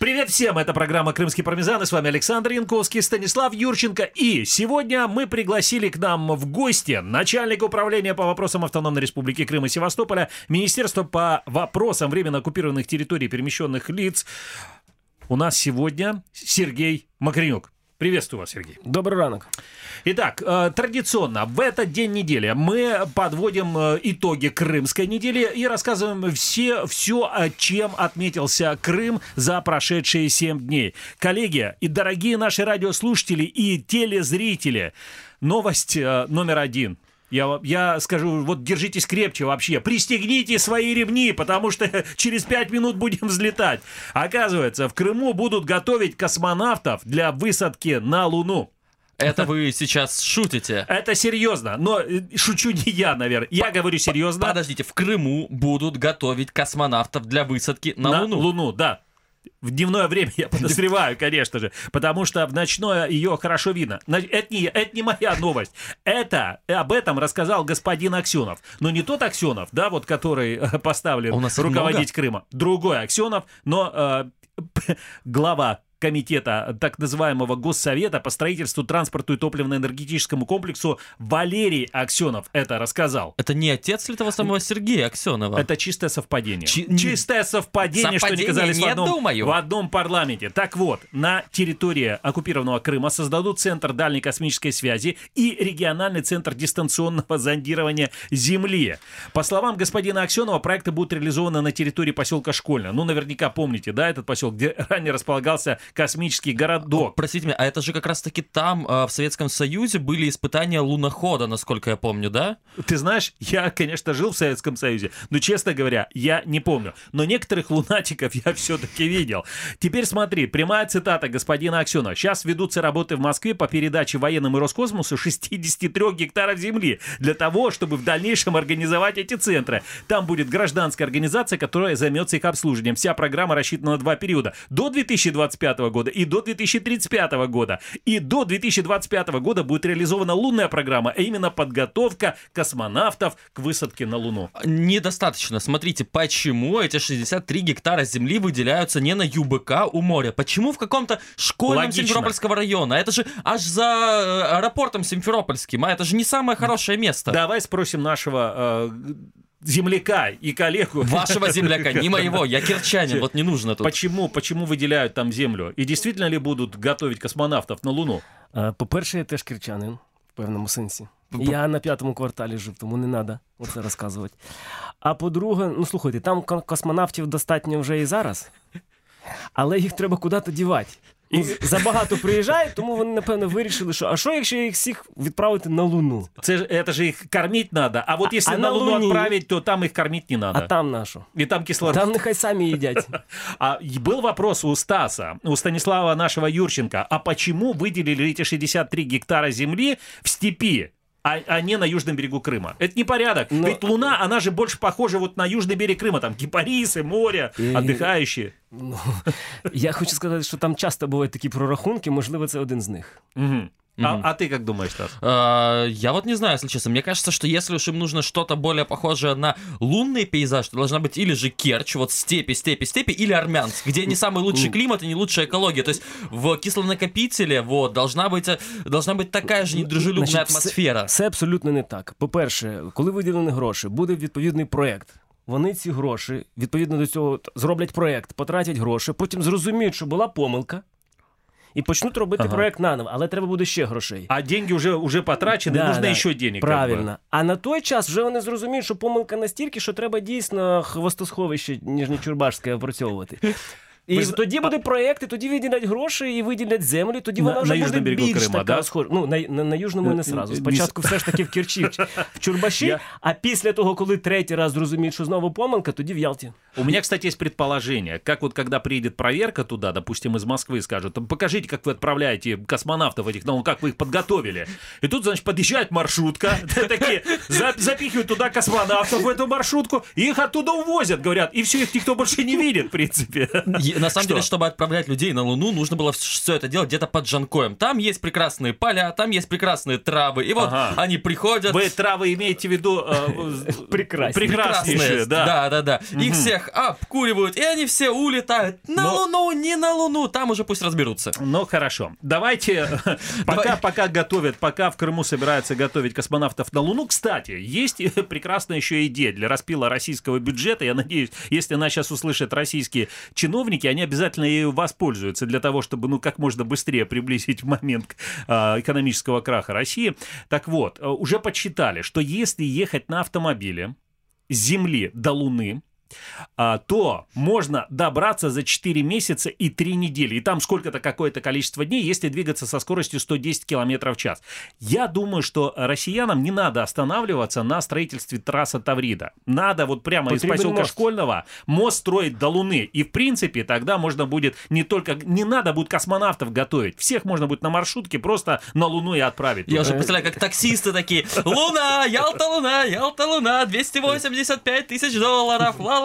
Привет всем, это программа «Крымский пармезан», и с вами Александр Янковский, Станислав Юрченко. И сегодня мы пригласили к нам в гости начальника управления по вопросам Автономной Республики Крым и Севастополя, Министерство по вопросам временно оккупированных территорий перемещенных лиц. У нас сегодня Сергей Макренюк. Приветствую вас, Сергей. Добрый ранок. Итак, э, традиционно в этот день недели мы подводим э, итоги Крымской недели и рассказываем все, все, чем отметился Крым за прошедшие 7 дней. Коллеги и дорогие наши радиослушатели и телезрители, новость э, номер один – я, я скажу, вот держитесь крепче вообще, пристегните свои ремни, потому что через пять минут будем взлетать. Оказывается, в Крыму будут готовить космонавтов для высадки на Луну. Это вы сейчас шутите? Это серьезно, но э, шучу не я, наверное. Я говорю серьезно. Подождите, в Крыму будут готовить космонавтов для высадки на, на Луну? Луну, да. В дневное время я подозреваю, конечно же, потому что в ночное ее хорошо видно. Это не, это не моя новость. Это об этом рассказал господин Аксенов. Но не тот Аксенов, да, вот который э, поставлен нас руководить Крыма. Другой Аксенов, но э, глава комитета так называемого Госсовета по строительству, транспорту и топливно-энергетическому комплексу Валерий Аксенов это рассказал. Это не отец ли того самого Сергея Аксенова? Это чистое совпадение. Чи- Чистое совпадение, что они Совпадение казались в одном, думаю. в одном парламенте. Так вот, на территории оккупированного Крыма создадут Центр дальней космической связи и региональный Центр дистанционного зондирования Земли. По словам господина Аксенова, проекты будут реализованы на территории поселка Школьно. Ну, наверняка помните, да, этот поселок, где ранее располагался космический городок. Простите меня, а это же как раз-таки там, э, в Советском Союзе, были испытания лунохода, насколько я помню, да? Ты знаешь, я, конечно, жил в Советском Союзе, но, честно говоря, я не помню. Но некоторых лунатиков я все-таки видел. Теперь смотри, прямая цитата господина Аксенова. Сейчас ведутся работы в Москве по передаче военным и Роскосмосу 63 гектаров земли для того, чтобы в дальнейшем организовать эти центры. Там будет гражданская организация, которая займется их обслуживанием. Вся программа рассчитана на два периода. До 2025 года и до 2035 года. И до 2025 года будет реализована лунная программа, а именно подготовка космонавтов к высадке на Луну. Недостаточно. Смотрите, почему эти 63 гектара земли выделяются не на ЮБК у моря? Почему в каком-то школьном Логично. Симферопольского района? Это же аж за э, аэропортом Симферопольским, а это же не самое хорошее место. Давай спросим нашего э, земляка и коллегу. Вашего земляка, не моего, я кирчанин, вот не нужно тут. Почему, почему выделяют там землю? И действительно ли будут готовить космонавтов на Луну? Е, По-перше, я теж кирчанин в певному сенсі. Я на п'ятому кварталі жив, тому не треба оце розказувати. А по-друге, ну слухайте, там ко- космонавтів достатньо вже і зараз, але їх треба куди-то дівати. І забагато приїжджають, тому вони, напевно, вирішили, що а що, якщо їх всіх відправити на Луну? Це ж- это же их кормить надо. А вот если а на на Луну Луне? отправить, то там их кормить не надо. А там на що? И там кислород. Там нехай самі їдять. А и был вопрос у Стаса, у Станислава нашего Юрченко, а почему выделили эти 63 гектара земли в степи? А, а не на южном берегу Крыма. Это не порядок. Но- Ведь Луна, она же больше похожа вот на южный берег Крыма. Там кипарисы, море, И- отдыхающие. Ну, я хочу сказати, що там часто бувають такі прорахунки, можливо, це один з них. Мгм. А, а ты как думаешь, Стас? А, Я вот не знаю, если честно. Мне кажется, что если уж им нужно что-то более похожее на лунный пейзаж, то должна быть или же Керчь, вот степи, степи, степи, или Армянск, где не самый лучший климат и не лучшая экология. То есть в кислонакопителе вот должна быть, э, должна быть такая же недружелюбная Значить, все- атмосфера. Все абсолютно не так. По-перше, коли виділені гроші, буде відповідний проєкт. Вони ці гроші, відповідно до цього, т- зроблять проєкт, потратять гроші, потім зрозуміють, що була помилка, І почнуть робити Ага. проєкт наново, але треба буде ще грошей. А деньги уже, уже потрачены, Да, нужно да, еще денег. Правильно. А на той час вже вони зрозуміють, що помилка настільки, що треба дійсно хвостосховище Ніжнечурбашське опрацьовувати. І Ви тоді буде проєкт, і тоді виділять гроші, і виділять землю, тоді вона на вже южному буде більш Крима, така да? схожа. Ну, на, на, на южному не сразу. е, Спочатку все ж таки в Керчі, в, в Чурбаші, Я- а після того, коли третій раз зрозуміють, що знову помилка, тоді в Ялті. У меня, кстати, есть предположение, как вот когда приедет проверка туда, допустим, из Москвы, скажут, «Ну, покажите, как вы отправляете космонавтов этих, ну, как вы их подготовили. И тут, значит, подъезжает маршрутка, такие, за- запихивают туда космонавтов в эту маршрутку, и их оттуда увозят, говорят, и все, их никто больше не видит, в принципе. На самом деле, чтобы отправлять людей на Луну, нужно было все это делать где-то под Джанкоем. Там есть прекрасные поля, там есть прекрасные травы. И вот они приходят... Вы травы имеете в виду э, Прекраснее. прекраснейшие, да. да, да, да. Их всех обкуривают, и они все улетают на Но- Луну, не на Луну, там уже пусть разберутся. Ну хорошо. Давайте, пока, Давай. пока готовят, пока в Крыму собираются готовить космонавтов на Луну. Кстати, есть прекрасная еще идея для распила российского бюджета. Я надеюсь, если нас сейчас услышат российские чиновники, они обязательно ею воспользуются для того, чтобы ну как можно быстрее приблизить момент а, экономического краха России. Так вот, э, уже подсчитали, что если ехать на автомобиле с Земли до Луны, то можно добраться за 4 месяца и 3 недели. И там сколько-то какое-то количество дней, если двигаться со скоростью 110 км в час. Я думаю, что россиянам не надо останавливаться на строительстве трассы Таврида. Надо вот прямо из Потребен поселка мост. Школьного мост строить до Луны. И в принципе тогда можно будет не только... Не надо будет космонавтов готовить. Всех можно будет на маршрутке просто на Луну и отправить. Я уже представляю, как таксисты такие, Луна, Ялта, Луна, Ялта, Луна, 285 тысяч долларов, ла-ла-ла.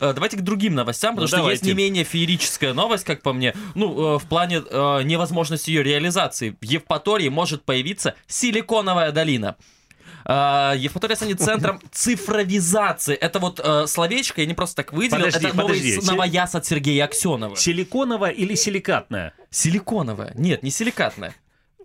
Э, Давайте к другим новостям, потому Ну, что есть давайте. не менее феерическая новость, как по мне, ну, э, в плане э, невозможности ее реализации. В Евпатории может появиться силиконовая долина. Евпатория станет центром цифровизации. Это вот э, словечко, я не просто так выделил, Подожди, это новый подожди. с- новояз от Сергея Аксенова. Силиконовая или силикатная? Силиконовая. Нет, не силикатная.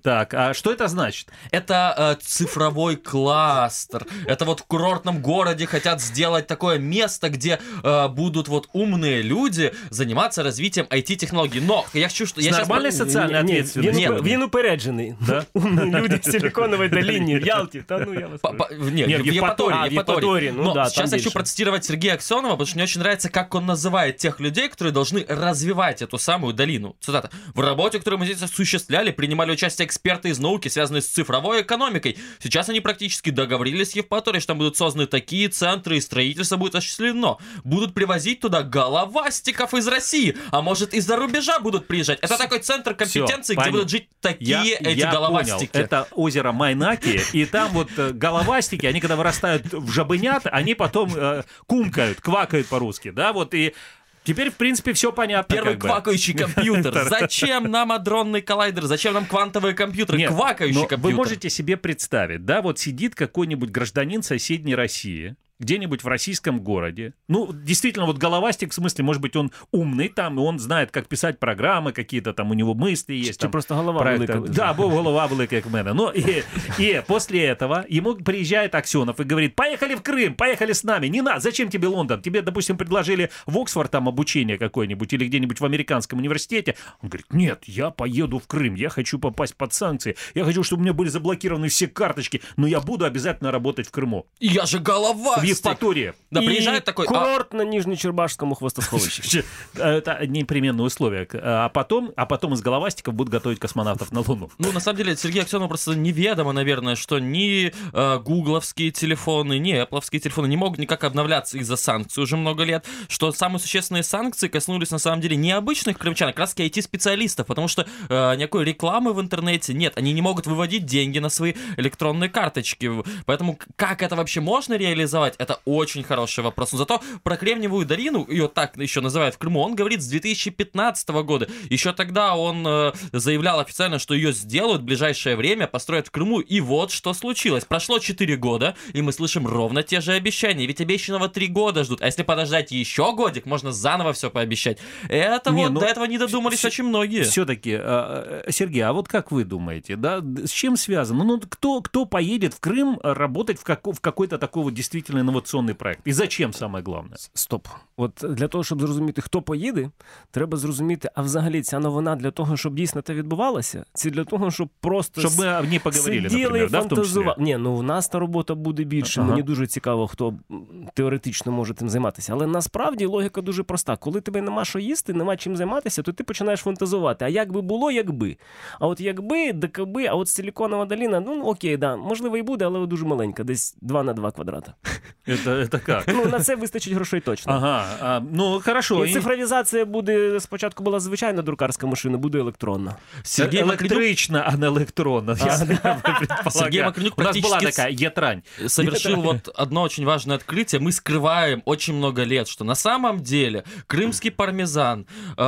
Так, а что это значит? Это э, цифровой кластер. Это вот в курортном городе хотят сделать такое место, где э, будут вот умные люди заниматься развитием IT-технологий. Но я хочу, что... С я щас нормальной про- социальной Ні, ні, ответственностью. Він, Нет. упе- він упереджений. Да? Умні люди в силіконовій долині, в Ялті. Та ну я вас По- по- Не, Не, в в Евпатории. Евпатории. А, в Евпатории, ну Но да, там сейчас я хочу меньше. процитировать Сергея Аксенова, потому что мне очень нравится, как он называет тех людей, которые должны развивать эту самую долину. Цитата. В работе, которую мы здесь осуществляли, принимали участие эксперты из науки, связанные с цифровой экономикой. Сейчас они практически договорились с Евпаторией, что там будут созданы такие центры, и строительство будет осуществлено. Будут привозить туда головастиков из России, а может из-за рубежа будут приезжать. Это такой центр компетенции, где понятно. будут жить такие Я, эти я головастики. понял. Это озеро Майнаки, и там вот э, головастики, они когда вырастают в жабынят, они потом э, кумкают, квакают по-русски, да, вот и теперь, в принципе, все понятно. Первый как бы. квакающий компьютер. Зачем нам адронный коллайдер? Зачем нам квантовые компьютеры? Нет, Квакающий компьютер. Вы можете себе представить, да, вот сидит какой-нибудь гражданин соседней России, где-нибудь в российском городе. Ну, действительно, вот головастик, в смысле, может быть, он умный там, и он знает, как писать программы, какие-то там у него мысли есть. Чи там, просто голова проекта. велика? Да, бо голова велика, в мене. Ну, и, и после этого ему приезжает Аксенов и говорит, поехали в Крым, поехали с нами. Не надо, зачем тебе Лондон? Тебе, допустим, предложили в Оксфорд там обучение какое-нибудь или где-нибудь в американском университете. Он говорит, нет, я поеду в Крым, я хочу попасть под санкции, я хочу, чтобы у меня были заблокированы все карточки, но я буду обязательно работать в Крыму. Я же В головастик. Евпатории. Да, приезжает такой... а, Курорт на Нижнечербашському хвостосховищі. Это непременные условия. А потом, а потом из головастиков будут готовить космонавтов на Луну. Ну, на самом деле, Сергею Аксенову просто неведомо, наверное, что ни э, гугловские телефоны, ни эпловские телефоны не могут никак обновляться из-за санкций уже много лет, что самые существенные санкции коснулись, на самом деле, не обычных крымчан, а как раз IT-специалистов, потому что э, никакой рекламы в интернете нет, они не могут выводить деньги на свои электронные карточки, поэтому как это вообще можно реализовать, это очень хороший вопрос. Но зато про Кремниевую долину, ее так еще называют в Крыму, он говорит с 2015 года. Еще тогда он э, заявлял официально, что ее сделают в ближайшее время, построят в Крыму. И вот что случилось. Прошло 4 года, и мы слышим ровно те же обещания. Ведь обещанного 3 года ждут. А если подождать еще годик, можно заново все пообещать. Это Не, вот ну, до этого не додумались очень многие. Все-таки, Сергей, а вот как вы думаете, да, с чем связано? Ну, кто, кто поедет в Крым э, работать в, како- в какой-то такой вот действительно инновационный проект? И зачем, самое главное? Стоп. От для того, щоб зрозуміти, хто поїде, треба зрозуміти, а взагалі ця новина для того, щоб дійсно це відбувалося, чи для того, щоб просто Чтобы мы о ней поговорили, сиділи например, і да, в том числе? фантазували. Ні, ну в нас та робота буде більше. Ага. Мені дуже цікаво, хто м, теоретично може тим займатися. Але насправді логіка дуже проста. Коли тебе нема що їсти, нема чим займатися, то ти починаєш фантазувати. А як би було, якби. А от якби, декаби, а от силіконова доліна, ну окей, да, можливо, і буде, але дуже маленька, десь 2 на 2 квадрата. Это, это как? Ну, на це вистачить грошей точно. Ага, а, ну хорошо. І І- цифровізація буде спочатку була звичайна друкарська машина, буде електронна. Сергей Макренюк Електрична, а не електронна. если вы предполагаете. Сергей Макренюк У нас была практически такая етрань. совершил вот одно очень важное открытие. Мы скрываем очень много лет, что на самом деле крымский пармезан э,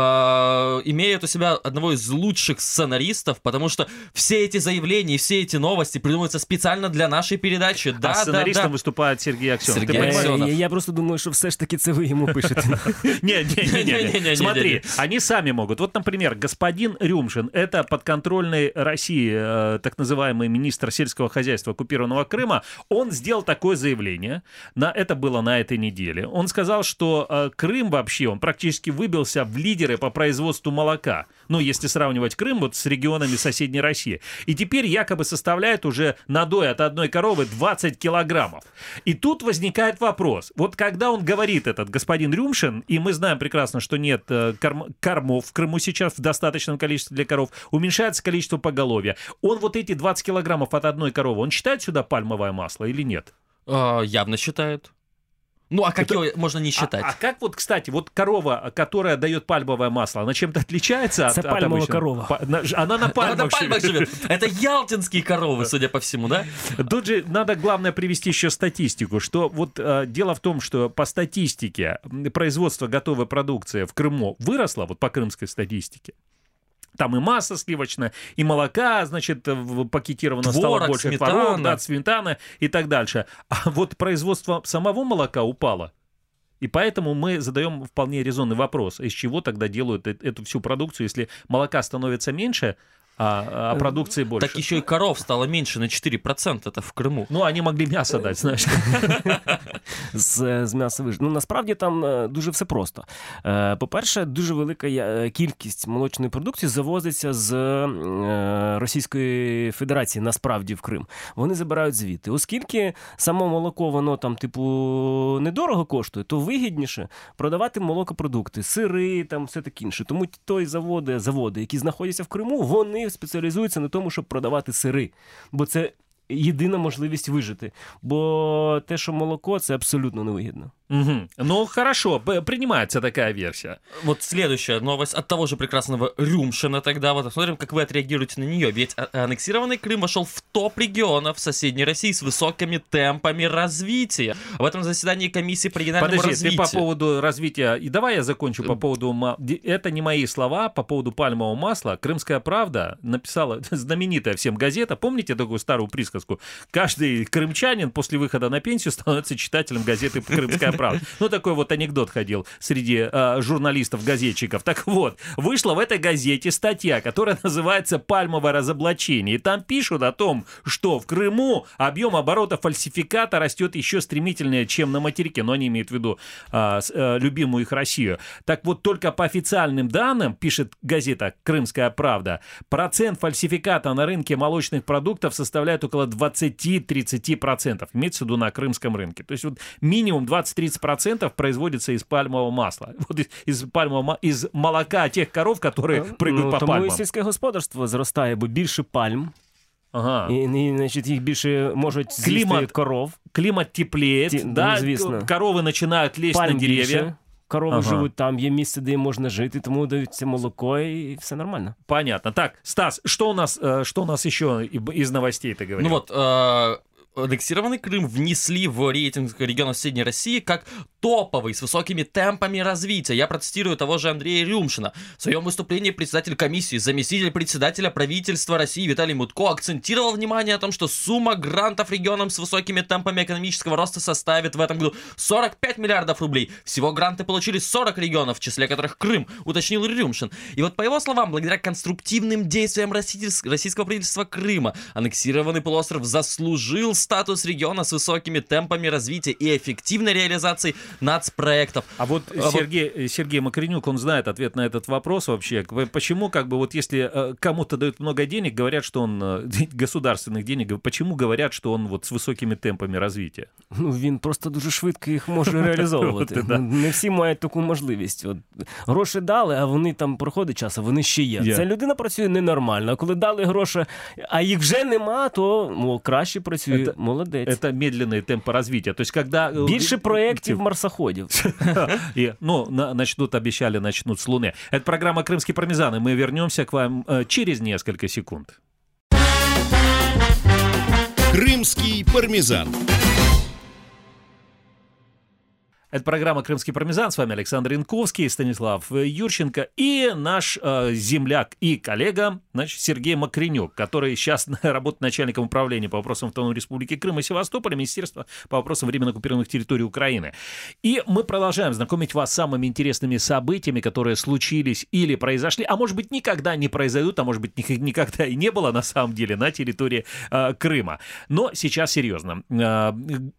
имеет у себя одного из лучших сценаристов, потому что все эти заявления и все эти новости придумываются специально для нашей передачи. Да, а да, сценаристом да. выступает Сергей Аксенов. Сергей? Аксенов. Я просто думаю, що все ж таки це ви йому пишете. Не, не, не, не, не. Не-не-не-не-не. Смотри, они сами могут. Вот, например, господин Рюмшин, это подконтрольный России э, так называемый министр сельского хозяйства оккупированного Крыма, он сделал такое заявление. На, это было на этой неделе. Он сказал, что э, Крым вообще, он практически выбился в лидеры по производству молока. Ну, если сравнивать Крым вот с регионами соседней России. И теперь якобы составляет уже надой от одной коровы 20 килограммов. И тут возникает вопрос. Вот когда он говорит этот господин Рюмшин, и мы знаем прекрасно, что нет э, корм- кормов в Крыму сейчас в достаточном количестве для коров, уменьшается количество поголовья. Он вот эти 20 килограммов от одной коровы, он считает сюда пальмовое масло или нет? Э, явно считает. Ну, а как его можно не считать? А, а как вот, кстати, вот корова, которая дает пальмовое масло, она чем-то отличается Это от, от обычного? корова. Па- Она на Она пальмах, на пальмах живет. живет. Это ялтинские коровы, судя по всему, да? Тут же надо, главное, привести еще статистику, что вот э, дело в том, что по статистике производство готовой продукции в Крыму выросло, вот по крымской статистике. Там и масса сливочная, и молока, значит, пакетировано стало Творог, больше, сметана. творог, да, сметана и так дальше. А вот производство самого молока упало. И поэтому мы задаем вполне резонный вопрос, из чего тогда делают э- эту всю продукцию, если молока становится меньше, а, а продукции больше. Так еще и коров стало меньше на 4%, это в Крыму. Ну, они могли мясо дать, знаешь. з, з м'яса виж. Ну насправді там е, дуже все просто. Е, По-перше, дуже велика е, кількість молочної продукції завозиться з Російської Федерації насправді в Крим. Вони забирають звідти. Оскільки само молоко, воно там, типу, недорого коштує, то вигідніше продавати молокопродукти, сири, там все таке інше. Тому той заводи, заводи, які знаходяться в Криму, вони спеціалізуються на тому, щоб продавати сири. Бо це єдина можливість вижити. Бо те, що молоко, це абсолютно невигідно. Мгм. Ну, хорошо, принимается такая версия. Вот следующая новость от того же прекрасного Рюмшина тогда. Вот посмотрим, как вы отреагируете на нее. Ведь а- аннексированный Крым вошел в топ регионов соседней России с высокими темпами развития. Об этом заседании комиссии по региональному Подожди, развитию. ты по поводу развития... И давай я закончу по поводу... ма- Ди- Это не мои слова по поводу пальмового масла. «Крымская правда» написала знаменитая всем газета. Помните такую старую присказку? Каждый крымчанин после выхода на пенсию становится читателем газеты «Крымская правда». Ну, такой вот анекдот ходил среди э, журналистов-газетчиков. Так вот, вышла в этой газете статья, которая называется «Пальмовое разоблачение». И там пишут о том, что в Крыму объем оборота фальсификата растет еще стремительнее, чем на материке. Но они имеют в виду с- э, любимую их Россию. Так вот, только по официальным данным, пишет газета «Крымская правда», процент фальсификата на рынке молочных продуктов составляет около 20-30%. Имеется в виду на крымском рынке. То есть вот минимум 20-30% производится из пальмового масла. Вот из, из пальмового ма- из молока тех коров, которые прыгают ну, по тому і пальмам. сільське господарство зростає, бо більше пальм, Ага. і, і значить, їх більше можуть з'їсти Клімат. коров. Климат теплеет, Ти- да, ну, звісно. коровы начинают лезть Пальм на деревья. більше. Корови Ага. живуть там, є місце, де їм можна жити, тому даються молоко і все нормально. Понятно. Так, Стас, что у нас, э, что у нас еще и- из новостей ты говорил? Ну вот, э, аннексированный Крым внесли в рейтинг регионов Средней России как топовый, с высокими темпами развития. Я процитирую того же Андрея Рюмшина. В своем выступлении председатель комиссии, заместитель председателя правительства России Виталий Мутко акцентировал внимание о том, что сумма грантов регионам с высокими темпами экономического роста составит в этом году 45 миллиардов рублей. Всего гранты получили 40 регионов, в числе которых Крым, уточнил Рюмшин. И вот по его словам, благодаря конструктивным действиям российс- российского правительства Крыма, аннексированный полуостров заслужил статус региона с высокими темпами развития и эффективной реализацией нацпроектов. А вот А вот- Сергей, э, Сергей Макренюк, он знает ответ на этот вопрос вообще. К- Почему, как бы, вот если э, кому-то дают много денег, говорят, что он э, государственных денег, почему говорят, что он вот с высокими темпами развития? Ну, він просто дуже швидко їх може реалізовувати. От, да. Не всі мають таку можливість. От, гроші дали, а вони там проходить час, а вони ще є. Є. Ця людина працює ненормально. А коли дали гроші, а їх вже нема, то ну, краще працює. Это, Молодець. это медленные темпы развития. То есть, когда... э, Більше проєктів марсоходів. И, ну, на- начнут, обещали, начнут с Луны. Это программа «Крымский пармезан», и мы вернемся к вам э, через несколько секунд. Крымский пармезан. Это программа «Крымский пармезан». С вами Александр Янковский, Станислав э, Юрченко и наш э, земляк и коллега значит, Сергей Макренюк, который сейчас работает начальником управления по вопросам Автономной Республики Крым и Севастополя, Министерства по вопросам временно оккупированных территорий Украины. И мы продолжаем знакомить вас с самыми интересными событиями, которые случились или произошли, а может быть никогда не произойдут, а может быть ник- никогда и не было на самом деле на территории э, Крыма. Но сейчас серьезно. Э,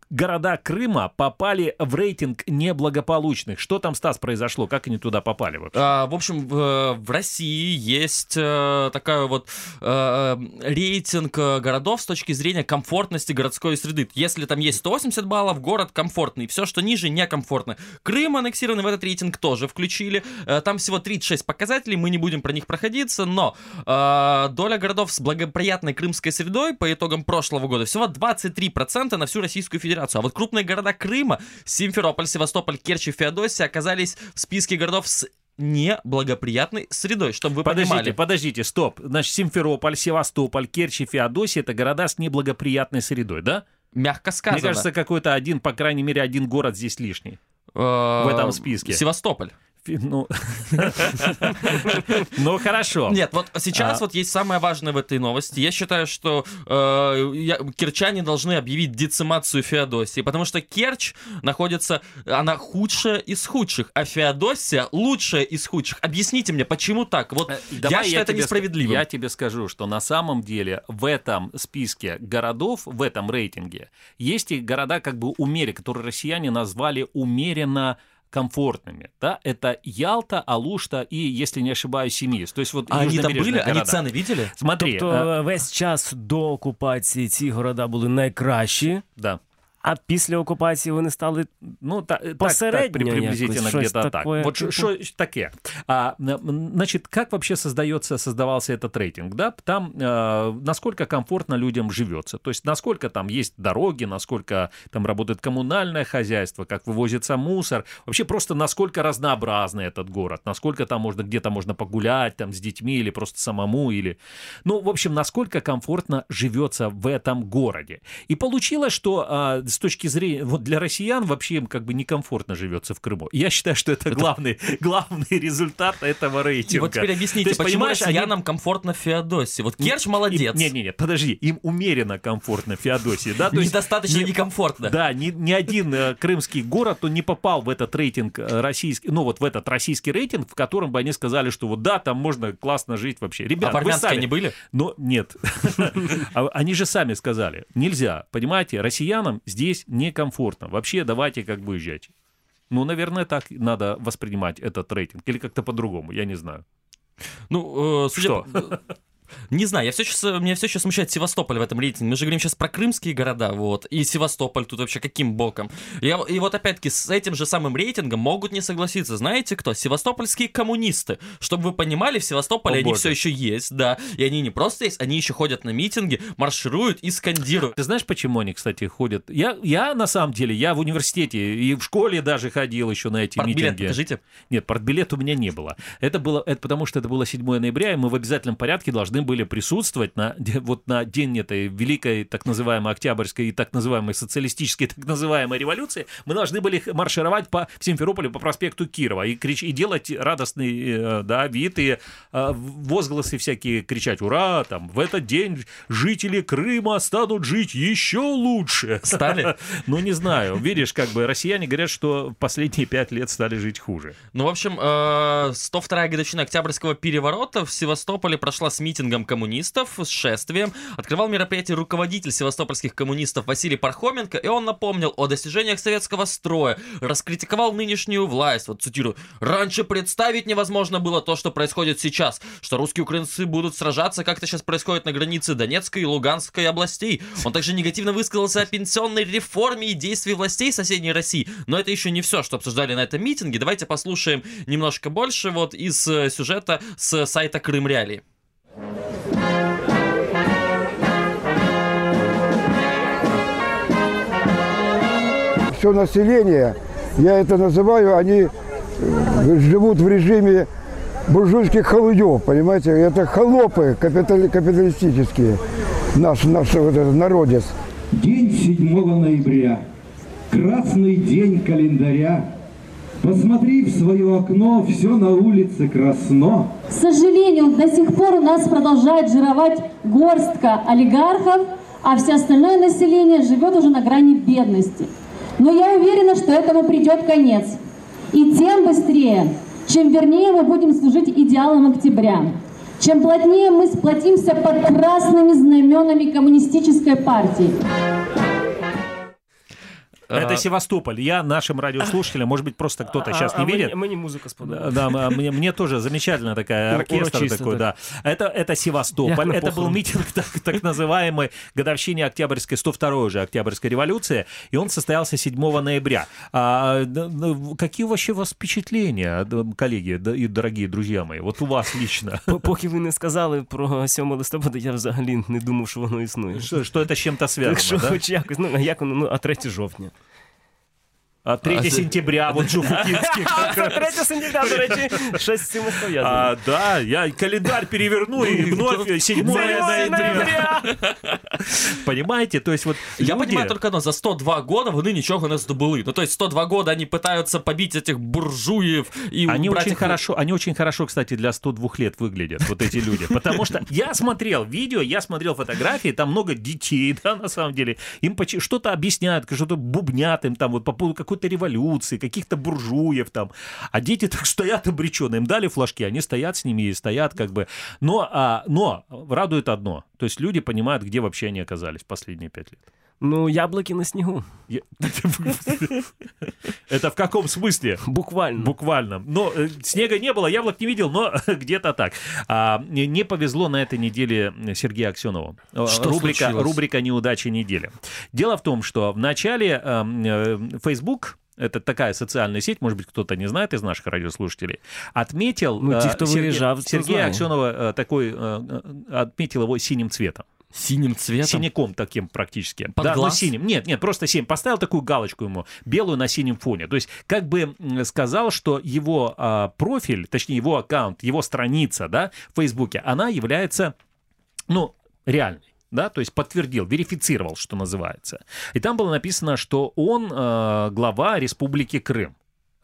города Крыма попали в рейтинг неблагополучных. Что там, Стас, произошло? Как они туда попали вообще? А, в общем, в, в России есть э, такая вот э, рейтинг э, городов с точки зрения комфортности городской среды. Если там есть 180 баллов, город комфортный. Все, что ниже, некомфортно. Крым аннексированный в этот рейтинг тоже включили. Э, там всего 36 показателей, мы не будем про них проходиться, но э, доля городов с благоприятной крымской средой по итогам прошлого года всего 23% на всю Российскую Федерацию. А вот крупные города Крыма, Симферополь, Севастополь, Керчь и Феодосия оказались в списке городов с неблагоприятной средой, чтобы вы Подождите, понимали. подождите, стоп. Значит, Симферополь, Севастополь, Керчь и Феодосия — это города с неблагоприятной средой, да? Мягко сказано. Мне кажется, какой-то один, по крайней мере, один город здесь лишний. в этом списке. Севастополь. Ну, ну хорошо. Нет, вот сейчас А. вот есть самое важное в этой новости. Я считаю, что э, кирчане должны объявить децимацию Феодосии, потому что Керчь находится, она худшая из худших, а Феодосия лучшая из худших. Объясните мне, почему так? Вот Э, я считаю это несправедливым. Я тебе скажу, что на самом деле в этом списке городов, в этом рейтинге, есть и города как бы умеренно, которые россияне назвали умеренно комфортными. Да? Это Ялта, Алушта и, если не ошибаюсь, Семиис. То есть вот А они там южнобережные были? Они города. цены видели? Смотри, Тобто э, весь час до окупації ці города були найкращі, да. а після окупації вони стали Ну, та, так, так, Посередньо при- приблизительно якось, щось где-то так. такое, Вот типу. что таке. А, м, значит, как вообще создается, создавался этот рейтинг? Да? Там э, насколько комфортно людям живется. То есть насколько там есть дороги, насколько там работает коммунальное хозяйство, как вывозится мусор. Вообще просто насколько разнообразный этот город, насколько там можно, где-то можно погулять там с детьми или просто самому, или... Ну, в общем, насколько комфортно живется в этом городе. И получилось, что а, с точки зрения, вот для россиян вообще им как бы некомфортно живется в Крыму. Я считаю, что это главный, главный результат этого И рейтинга. вот теперь объясните, есть, почему понимаешь, они- россиянам комфортно в Феодосии? Вот Керчь молодец. Не-не-не, подожди, им умеренно комфортно в Феодосии, да? То Недостаточно не- некомфортно. Да, ни, ни один э, крымский город он не попал в этот рейтинг э, российский, ну вот в этот российский рейтинг, в котором бы они сказали, что вот да, там можно классно жить вообще. А Ребят, в вы сами- они были? Но нет. А Они же сами сказали, нельзя, понимаете, россиянам здесь некомфортно. Вообще давайте как бы уезжайте. Ну, наверное, так надо воспринимать этот рейтинг. Или как-то по-другому, я не знаю. Ну, э, судя Что? по- Не знаю, я все сейчас, меня все еще смущает Севастополь в этом рейтинге. Мы же говорим сейчас про крымские города, вот, и Севастополь тут вообще каким боком. Я, и вот опять-таки с этим же самым рейтингом могут не согласиться. Знаете кто? Севастопольские коммунисты. Чтобы вы понимали, в Севастополе О, они боже. все еще есть, да. И они не просто есть, они еще ходят на митинги, маршируют и скандируют. Ты знаешь, почему они, кстати, ходят? Я, я на самом деле, я в университете и в школе даже ходил еще на эти Портбилет митинги. покажите. Нет, портбилет у меня не было. Это было, это потому что это было 7 ноября, и мы в обязательном порядке должны были присутствовать на, вот на день этой великой так называемой Октябрьской и так называемой социалистической так называемой революции. Мы должны были маршировать по Симферополю по проспекту Кирова и, крич, и делать радостный э, да, вид и э, возгласы всякие, кричать «Ура!» там, «В этот день жители Крыма станут жить еще лучше!» Стали? Ну, не знаю. Видишь, как бы россияне говорят, что последние пять лет стали жить хуже. Ну, в общем, э, 102-я годовщина Октябрьского переворота в Севастополе прошла с митингом коммунистов, с шествием. Открывал мероприятие руководитель севастопольских коммунистов Василий Пархоменко, и он напомнил о достижениях советского строя, раскритиковал нынешнюю власть. Вот цитирую. «Раньше представить невозможно было то, что происходит сейчас, что русские украинцы будут сражаться, как это сейчас происходит на границе Донецкой и Луганской областей». Он также негативно высказался о пенсионной реформе и действии властей соседней России. Но это еще не все, что обсуждали на этом митинге. Давайте послушаем немножко больше вот из э, сюжета с сайта Крым Реалии. Все население, я это называю, они э, живут в режиме буржуйских холуев, понимаете? Это холопы капитали- капиталистические, наш, наш вот этот народец. День 7 ноября. Красный день календаря. Посмотри в свое окно, все на улице красно. К сожалению, до сих пор у нас продолжает жировать горстка олигархов, а все остальное население живет уже на грани бедности. Но я уверена, что этому придет конец. И тем быстрее, чем вернее мы будем служить идеалам октября, чем плотнее мы сплотимся под красными знаменами коммунистической партии. Это А, Севастополь. Я нашим радиослушателям, может быть, просто кто-то сейчас а, не а мені, видит. мені музика сподобалась. Да, м- мне, мне тоже замечательно такая Ну, оркестр урочисто такой, да. Это, это Севастополь, Я на это был похорон. митинг так, так называемой годовщине Октябрьской, 102 уже Октябрьской революции, и он состоялся 7 ноября. А, д- д- какие вообще у вас впечатления, д- коллеги да, и дорогие друзья мои, вот у вас лично? П- Поки ви не сказали про 7 листопада, я взагалі не думав, що воно існує. Что, что это с чем-то Так связано, що да? хоч якось, ну а як воно, ну, а 3 жовтня. А 3 А, сентября, вот Жуфутинский. Це 3 сентября, до речі, щось з цим пов'язано. А, да, я календарь переверну и вновь 7 ноября. Понимаете? То есть вот Я понимаю только одно, за 102 года вони нічого не здобули. Ну, то есть 102 года они пытаются побить этих буржуев и Они очень их- хорошо, они очень хорошо, кстати, для 102 лет выглядят, вот эти люди. Потому что я смотрел видео, я смотрел фотографии, там много детей, да, на самом деле. Им что-то объясняют, что-то бубнят им там вот по поводу какой-то революции, каких-то буржуев там. А дети так стоят обреченные. Им дали флажки, они стоят с ними и стоят как бы. Но, а, но радует одно. То есть люди понимают, где вообще они оказались последние пять лет. Ну, яблуки на снігу. Я- Это в каком смысле? Буквально. Буквально. Но э, снега не было, яблок не видел, но где-то так. А, не повезло на этой неделе Сергею Аксенову. Э, Что рубрика, случилось? рубрика «Неудачи недели». Дело в том, что в начале э, Facebook это такая социальная сеть, может быть, кто-то не знает из наших радиослушателей, отметил Ну, те, кто Сергея- Сергея. Аксенова такой, отметил его синим цветом. Синим цветом. Синяком таким практически. Под да, ну, глаз? синим. Нет, нет, просто синим. Поставил такую галочку ему, белую на синем фоне. То есть, как бы сказал, что его а, профиль, точнее, его аккаунт, его страница, да, в Фейсбуке, она является, ну, реальной. Да, то есть подтвердил, верифицировал, что называется. И там было написано, что он э, глава Республики Крым.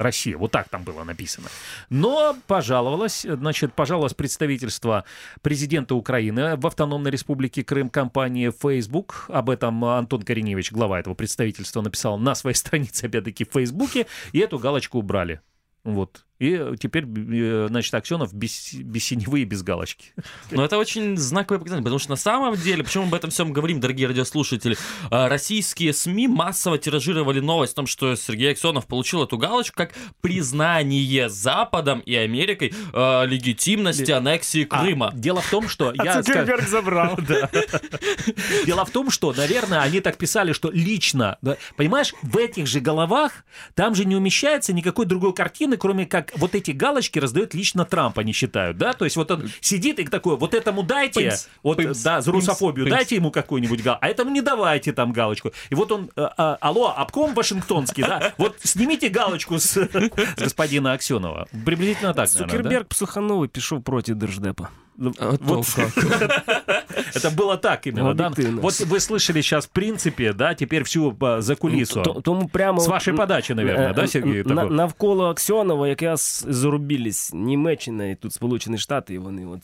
Россия, вот так там было написано. Но пожаловалось, значит, пожаловалось представительство президента Украины в Автономной Республике Крым компании Facebook. Об этом Антон Кореневич, глава этого представительства, написал на своей странице, опять-таки, в Фейсбуке, и эту галочку убрали. Вот. И теперь, э, значит, Аксенов без, без синевы и без галочки. Но это очень знаковое показатель, потому что на самом деле, почему мы об этом всем говорим, дорогие радиослушатели, э, российские СМИ массово тиражировали новость о том, что Сергей Аксенов получил эту галочку как признание Западом и Америкой э, легитимности аннексии А, Крыма. дело в том, что... А я скажу- Цукерберг забрал. Дело в том, что, наверное, они так писали, что лично, понимаешь, в этих же головах там же не умещается никакой другой картины, кроме как вот эти галочки раздает лично Трамп, они считают, да, то есть вот он сидит и такой, вот этому дайте, Пымс, вот, пымс, да, за русофобию пымс. дайте ему какую-нибудь галочку, а этому не давайте там галочку. И вот он, э, а, алло, обком Вашингтонский, да, вот снимите галочку с, господина Аксенова. Приблизительно так, наверное, да? Цукерберг і пішов проти держдепа. А то Вот как. Это было так именно, да? Объективно. Вот вы слышали сейчас, в принципе, да, теперь всю а, за кулису. Т- Тому прямо С от- вашей подачи, наверное, е, да, Сергій? на- Такой? Навколо Аксьонова якраз зарубились Німеччина і тут Сполучені Штати, і вони от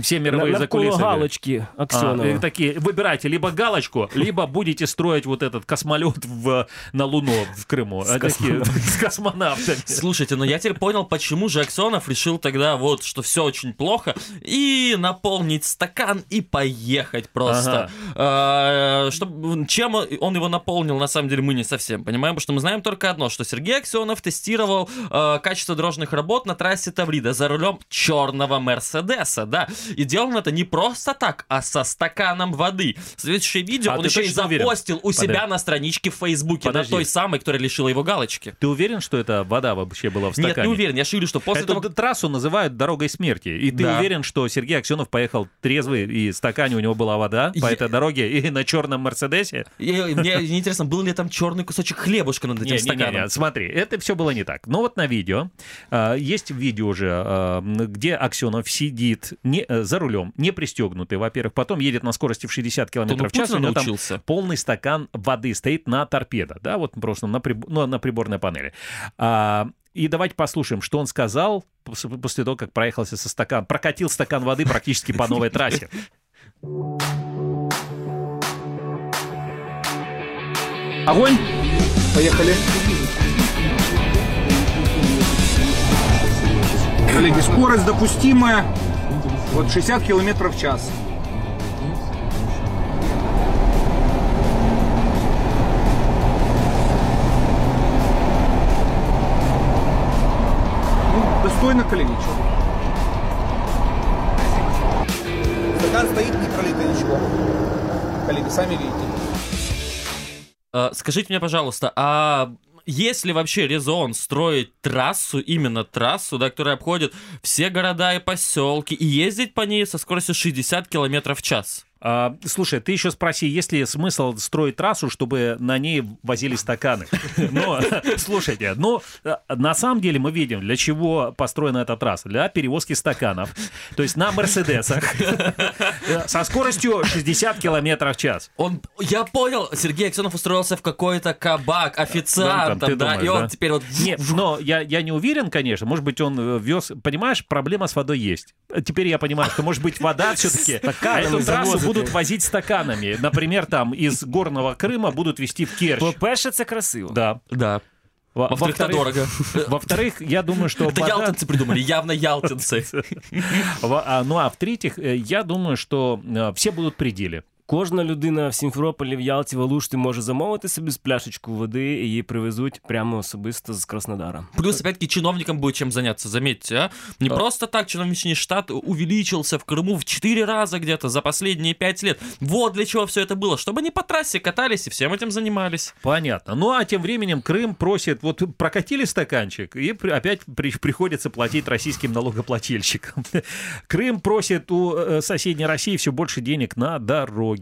Все мировые закулисы. галочки А, Аксьонова. и такие, выбирайте либо галочку, либо будете строить вот этот космолет в, на Луну в Крыму. А такие- С космонавтами. Слушайте, ну я теперь понял, почему же Аксенов решил тогда вот, что все очень плохо, и наполнить стакан и поехать просто. А, чтоб- чем он его наполнил, на самом деле, мы не совсем понимаем, потому что мы знаем только одно, что Сергей Аксенов тестировал а, качество дорожных работ на трассе Таврида за рулем черного Мерседеса, да. И делал он это не просто так, а со стаканом воды. Следующее видео А он еще и точно уверен? запостил у себя Подожди. на страничке в Фейсбуке, на Подожди. той самой, которая лишила его галочки. Ты уверен, что это вода вообще была в Нет, стакане? не уверен. Я говорю, что после Эту того, как... трассу называют дорогой смерти. И ты Да. уверен, что Сергей Аксенов поехал трезвый, и в стакане у него была вода по Я- этой дороге, и на черном Мерседесе? И- Мне интересно, был ли там черный кусочек хлебушка над этим Не, стаканом? не, не, смотри, это все было не так. Но вот на видео, а, есть видео уже, а, где Аксенов сидит не, за рулем, не пристегнутый, во-первых, потом едет на скорости в 60 То он км в час, у него там полный стакан воды стоит на торпедо, да, вот просто на, приб- ну, на приборной панели. А, и давайте послушаем, что он сказал пос- после того, как проехался со стакан, прокатил стакан воды практически по новой трассе. Огонь! Поехали. Коллеги, скорость допустимая. Вот 60 километров в час. Ну, достойно, вы. Стакан стоит, не пролито ничего. Коллеги, сами видите. Э, Скажите мне, пожалуйста, а есть ли вообще резон строить трассу, именно трассу, да, которая обходит все города и поселки, и ездить по ней со скоростью 60 километров в час? А, слушай, ты еще спроси, есть ли смысл строить трассу, чтобы на ней возили стаканы? Но, слушайте, ну, э, на самом деле мы видим, для чего построена эта трасса. Для перевозки стаканов. То есть на Мерседесах со скоростью 60 километров в час. Он, я понял, Сергей Аксенов устроился в какой-то кабак официантом, Там, да, думаешь, и он да? теперь вот... Нет, но я, я не уверен, конечно. Может быть, он э, вез... Понимаешь, проблема с водой есть. Теперь я понимаю, что, может быть, вода все-таки... А эту трассу. Будут возить стаканами. Например, там из горного Крыма будут везти в Керчь. По-перше, це красиво. Да. Да, Во- во-вторых, это дорого. Во-вторых, я думаю, что Это вода- ялтинцы придумали, явно ялтинцы. Во- а, Ну а в-третьих, э, я думаю, что э, все будут при деле. Кожна людина в Сімферополі, в Ялті, в Алушті може замовити собі з пляшечку води, і її привезуть прямо особисто з Краснодара. Плюс, опять-таки, чиновникам будет чем заняться, заметьте, а? Не просто так чиновничный штат увеличился в Крыму в 4 раза где-то за последние 5 лет. Вот для чего все это было, чтобы они по трассе катались и всем этим занимались. Понятно. Ну а тем временем Крым просит, вот прокатили стаканчик, и при- опять при- приходится платить российским налогоплательщикам. Крым просит у э, соседней России все больше денег на дороги.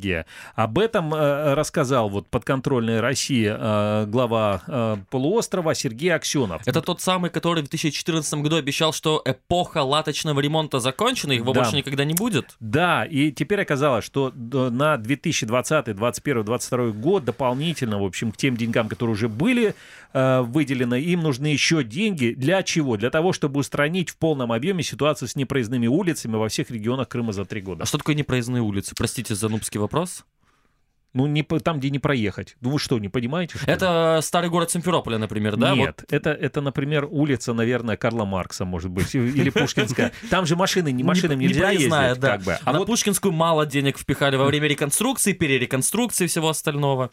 Об этом э, рассказал вот подконтрольной России э, глава э, полуострова Сергей Аксенов. Это тот самый, который в 2014 году обещал, что эпоха латочного ремонта закончена, его Да. больше никогда не будет. Да, и теперь оказалось, что на 2020, 2021, 2022 год дополнительно, в общем, к тем деньгам, которые уже были э, выделены, им нужны еще деньги. Для чего? Для того, чтобы устранить в полном объеме ситуацию с непроездными улицами во всех регионах Крыма за три года. А что такое непроездные улицы? Простите за нубский вопрос. Ну, не там, где не проехать. Ну, вы что, не понимаете? что ли? Это старый город Симферополя, например, да? Нет, это, это, например, улица, наверное, Карла Маркса, может быть, или Пушкинская. Там же машины, не машинам Не- нельзя непроездная, ездить, да. как бы. А На вот Пушкинскую мало денег впихали во время реконструкции, перереконструкции всего остального.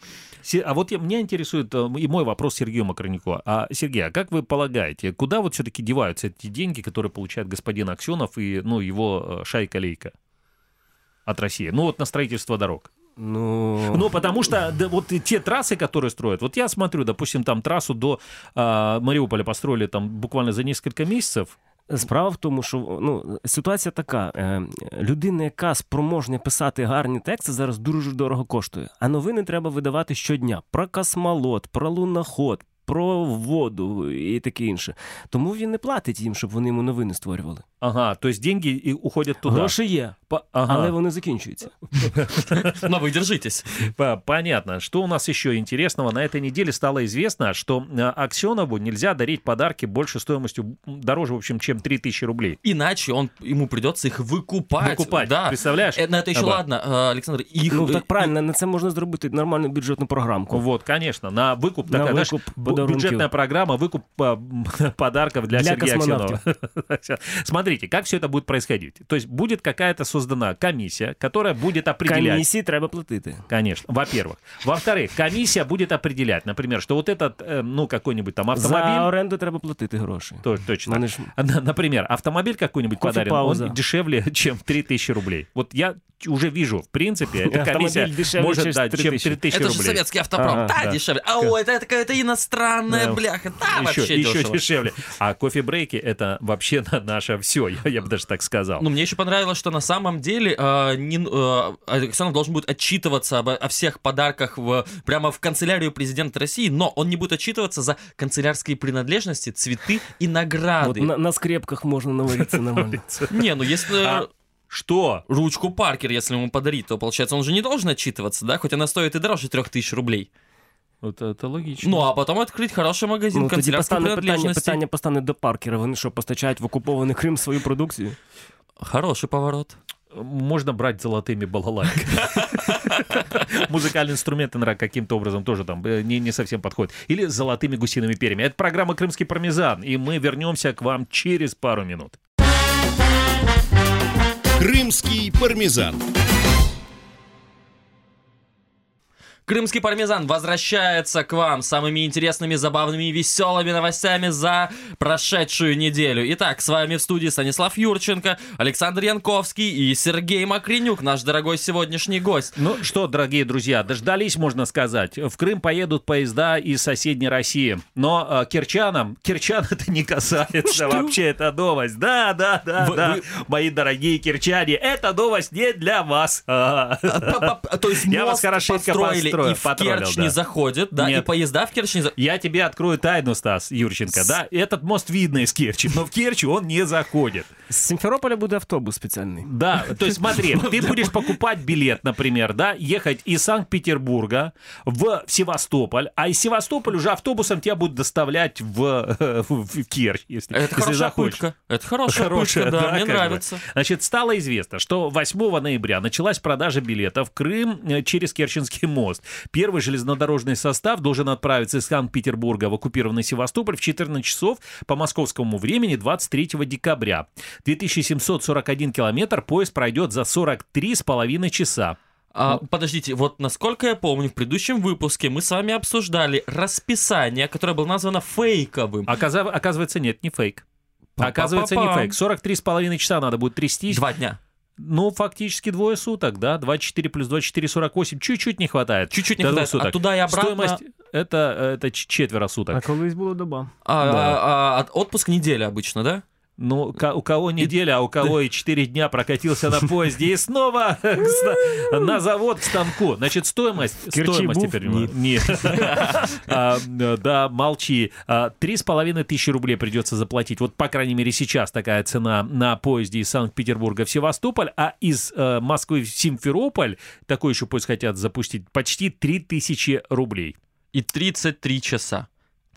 А вот я- меня интересует э, и мой вопрос Сергею Макронику. А, Сергей, а как вы полагаете, куда вот все-таки деваются эти деньги, которые получает господин Аксенов и ну, его э, шайка-лейка от России? Ну вот на строительство дорог. Ну, Ну, потому что да, вот и те трассы, которые строят, вот я смотрю, допустим, там трассу до а, Маріуполя построили там буквально за несколько месяцев. Справа в тому, що ну, ситуація така: е, людина, яка спроможна писати гарні тексти, зараз дуже дорого коштує. А новини треба видавати щодня про космолот, про луноход, про воду і таке інше. Тому він не платить їм, щоб вони йому новини створювали. Ага, то есть деньги и уходят туда. Гроші є, ага. але вони закінчуються. Но вы держитесь. По- Понятно. Что у нас еще интересного? На этой неделе стало известно, что э, Аксенову нельзя дарить подарки больше стоимостью дороже, в общем, чем 3000 рублей. Иначе он, ему придется их выкупать. Выкупать, Да. представляешь? Э, На это еще Аба. ладно, э, Александр. Их... Ну так правильно, на це можна зробити нормальну бюджетну програмку. Вот, конечно, на выкуп, На такая, знаешь, выкуп подарунков. бюджетная программа, выкуп м, подарков для, Для Сергея. Аксенова. Смотрите, как все это будет происходить. То есть будет какая-то создана комиссия, которая будет определять... Комісії треба платити. Конечно, во-первых. Во-вторых, комиссия будет определять, например, что вот этот, э, ну, какой-нибудь там За автомобиль... оренду треба платити гроші. То- точно. Вони ж- На- Например, автомобиль какой-нибудь подарен, Кофе-пауза. он дешевле, чем 3000 рублей. Вот я уже вижу, в принципе, эта Автомобиль комиссия дешевле, может чем дать, чем 3000. 3000 Это же рублей. советский автопром. Ага, да, да. дешевле. А ой, это какая-то иностранная Да. бляха. Да, еще, вообще еще дешево. дешевле. А кофе-брейки это вообще на- наше все, я, я бы даже так сказал. Ну, мне еще понравилось, что на самом деле э, не, э, Александр должен будет отчитываться об- о всех подарках в, прямо в канцелярию президента России, но он не будет отчитываться за канцелярские принадлежности, цветы и награды. на, на скрепках можна наваритися нормально. Не, ну если А что? ручку Паркер, если ему подарить, то, получается, он же не должен отчитываться, да? Хоть она стоит и дороже трех тысяч рублей. Вот это логично. Ну, а потом открыть хороший магазин Ну, тоді канцелярских постане питання, принадлежностей. питання постане до Паркера. Вони що, постачають в окупований Крим свою продукцію? Хороший поворот. Можно брать золотыми балалайками. Музыкальные инструменты наверное, каким-то образом тоже там э, не, не совсем подходят. Или с золотыми гусиными перьями. Это программа «Крымский пармезан», и мы вернемся к вам через пару минут. Крымский пармезан. Крымский пармезан возвращается к вам с самыми интересными, забавными и веселыми новостями за прошедшую неделю. Итак, с вами в студии Станислав Юрченко, Александр Янковский и Сергей Макренюк, наш дорогой сегодняшний гость. Ну что, дорогие друзья, дождались, можно сказать. В Крым поедут поезда из соседней России. Но э, кирчанам, кирчан это не касается вообще, это новость. Да, да, да, Вы- да. вы- Мои дорогие кирчане, эта новость не для вас. А. То есть Я вас хорошенько построили построил, и в потроллил, Керчь да. не заходит, да, и Нет. поезда в Керчь не заходят. Я тебе открою тайну, Стас Юрченко, да? Этот мост видно из Керчи, но в Керчь он не заходит. З Сімферополя буде автобус спеціальний. Да, то есть смотри, ты будешь покупать билет, например, да, ехать из Санкт-Петербурга в Севастополь, а из Севастополя уже автобусом тебя будут доставлять в, в, в Керчь, если, Это если хорошая захочешь. пытка. Это хорошая, Хорошая, пытка, да, мне как бы. нравится. Значит, стало известно, что 8 ноября началась продажа билетов в Крым э, через Керченский мост. Первый железнодорожный состав должен отправиться из Санкт-Петербурга в оккупированный Севастополь в 14 часов по московскому времени 23 декабря. 2741 километр поезд пройдет за 43,5 часа. А, подождите, вот насколько я помню, в предыдущем выпуске мы с вами обсуждали расписание, которое было названо фейковым. Оказав- Оказывается, нет, не фейк. Оказывается, не фейк. 43,5 часа надо будет трястись. Два дня. Ну, фактически двое суток, да. 24 плюс 24, 48. Чуть-чуть не хватает. Чуть-чуть не до хватает. А суток. туда и обратно- Стоимость это, это четверо суток. А колись була доба. А, Да. а- а- от- отпуск неделя обычно, да? Ну, у кого неделя, а у кого и 4 дня прокатился на поезде и снова на завод к станку. Значит, стоимость... Стоимость теперь... Нет. Нет. А, Да, молчи. А, Три с половиной тысячи рублей придется заплатить. Вот, по крайней мере, сейчас такая цена на поезде из Санкт-Петербурга в Севастополь, а из э, Москвы в Симферополь, такой еще поезд хотят запустить, почти 3000 рублей. И 33 часа.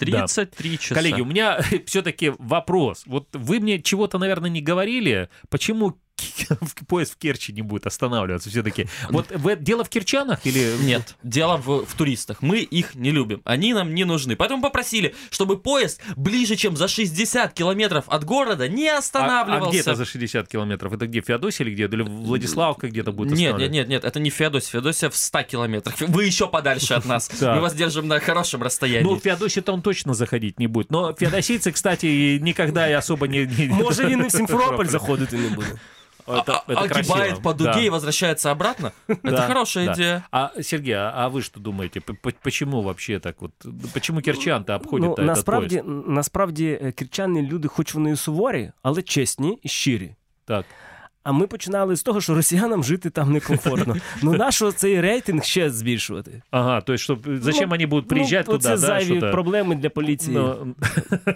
33 часа. Коллеги, у меня все-таки вопрос. Вот вы мне чего-то, наверное, не говорили. Почему поезд в Керчи не будет останавливаться все-таки? Вот в- дело в кирчанах или... Нет, дело в, в туристах. Мы их не любим. Они нам не нужны. Поэтому попросили, чтобы поезд ближе, чем за 60 километров от города не А, а останавливался. где это за 60 километров? Это где, Феодосия или где? Или Владиславка где-то будет Нет, нет, останавливаться? нет, нет, это не Феодосия. Феодосия в 100 километрах. Вы еще подальше от нас. Так. Мы вас держим на хорошем расстоянии. Ну, в Феодосию-то он точно заходить не будет. Но феодосийцы, кстати, никогда и особо не... не- Може він і в Сімферополь заходити не буде. Это, это Огибает красиво. по дуге Да. и возвращается обратно. Это Да, хорошая да. идея. А, Сергей, а, а вы что думаете? П- п- Почему вообще так вот? Почему кирчан-то обходят Ну, этот насправді, поезд? насправді е, кірчани люди, хоч вони і суворі, але чесні і щирі. Так. А ми починали з того, що росіянам жити там некомфортно. Ну нащо цей рейтинг ще збільшувати? Ага, то есть, чтоб, зачем Ну, они будут приезжать ну, туда, Це да, зайві что-то? проблеми для поліції. Ну,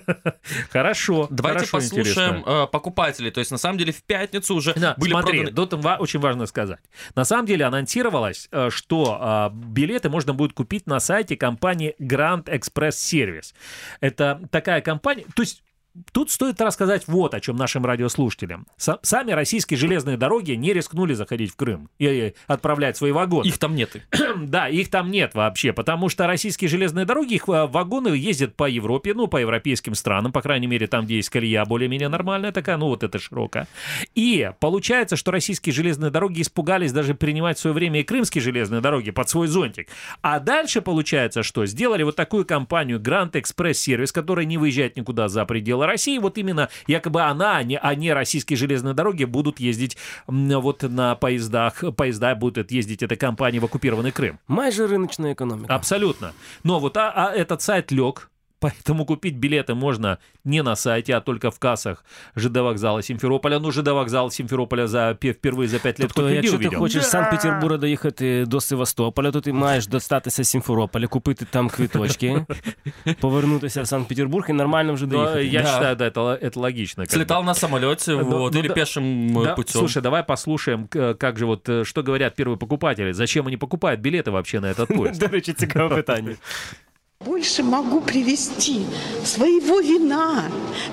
Хорошо. Давайте хорошо, послушаем интересно. э, покупателей. То есть, на самом деле, в пятницу уже Да, были смотри, проданы... тут ва- очень важно сказать. На самом деле анонсировалось, э, что а, билеты можно будет купить на сайте компании Grand Express Service. Это такая компания, то есть Тут стоит рассказать вот о чем нашим радиослушателям. Са- сами российские железные дороги не рискнули заходить в Крым и э, отправлять свои вагоны. Их там нет. Да, их там нет вообще, потому что российские железные дороги, их э, вагоны ездят по Европе, ну, по европейским странам, по крайней мере, там, где есть колея более-менее нормальная такая, ну, вот это широкая. И получается, что российские железные дороги испугались даже принимать в свое время и крымские железные дороги под свой зонтик. А дальше получается, что сделали вот такую компанию Grand Express Service, которая не выезжает никуда за пределы России, вот именно якобы она, а не, а не российские железные дороги будут ездить вот на поездах, поезда будет ездить эта компания в оккупированный Крым. Майже рыночна економіка. Абсолютно. Но вот а, а этот сайт лег, поэтому купить билеты можно не на сайте, а только в кассах ЖД вокзала Симферополя. Ну, ЖД вокзал Симферополя за, пе- впервые за пять лет Тобто, купили, якщо ти увидел. хочеш з Санкт-Петербурга доїхати до Севастополя, то ти маєш достатися з Сімферополя, купити там квиточки, повернутися в Санкт-Петербург і нормально вже Но доїхати. я Да. считаю, да, это, это логично. как бы. Слетал на самолете, Ну, вот, ну или да. пешим э, Да, путем. Слушай, давай послушаем, к- как же вот, э, что говорят первые покупатели. Зачем они покупают билеты вообще на этот поезд? До речі, цікаве питання. Больше могу привезти своего вина,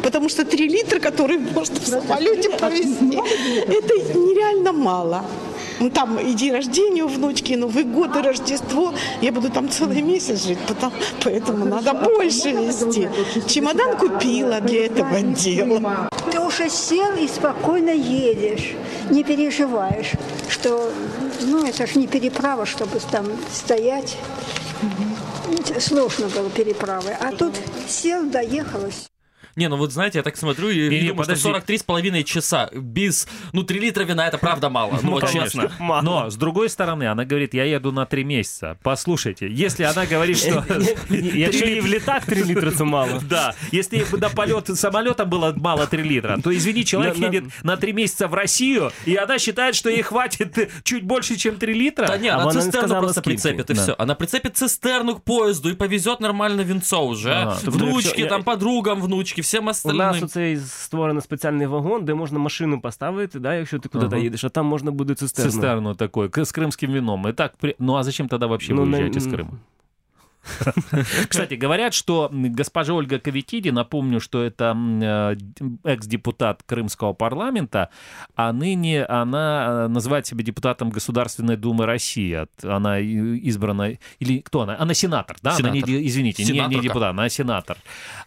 потому что 3 литра, которые можно в самолете провезти, это нереально мало. Ну, там и день рождения у внучки, и Новый год, и Рождество. Я буду там целый месяц жить, потому, поэтому надо больше везти. Чемодан купила для этого дела. Ты уже сел и спокойно едешь, не переживаешь, что, ну, это же не переправа, чтобы там стоять. Сложно было переправы. А тут сел, доехалось. Не, ну вот знаете, я так смотрю и Не-не, думаю, что подожди. 43 с половиной часа без, ну, 3 литра вина, это правда мало. Ну, вот честно. Но, с другой стороны, она говорит, я еду на три месяца. Послушайте, если она говорит, что... Якщо їй в літак 3 літри, це мало. Да, если бы до полета самолетом было мало 3 литра, то, извини, человек На- на- едет на 3 месяца в Россию, и она считает, что ей хватит чуть больше, чем 3 литра. Да не, А она она не цистерну сказала, просто скільки. прицепит, и Да. все. Она прицепит цистерну к поезду и повезет нормально винцо уже. Ага. Тобто, Внучки, якщо- там, подругам внучки, всем У нас остальным. оцей створений спеціальний вагон, де можна машину поставити, да, якщо ти куди-то Ага. їдеш, а там можна буде цистерну. Цистерну такой, к- с крымским вином. И так, при- ну а зачем тогда вообще Ну, вы на- уезжаете с Крыма? Кстати, говорят, что госпожа Ольга Каветиди, напомню, что это э, экс-депутат Крымского парламента, а ныне она э, называет себя депутатом Государственной Думы России. Она избрана... Или кто она? Она сенатор, да? Она не, Сенатор. извините, не, не депутат, она сенатор.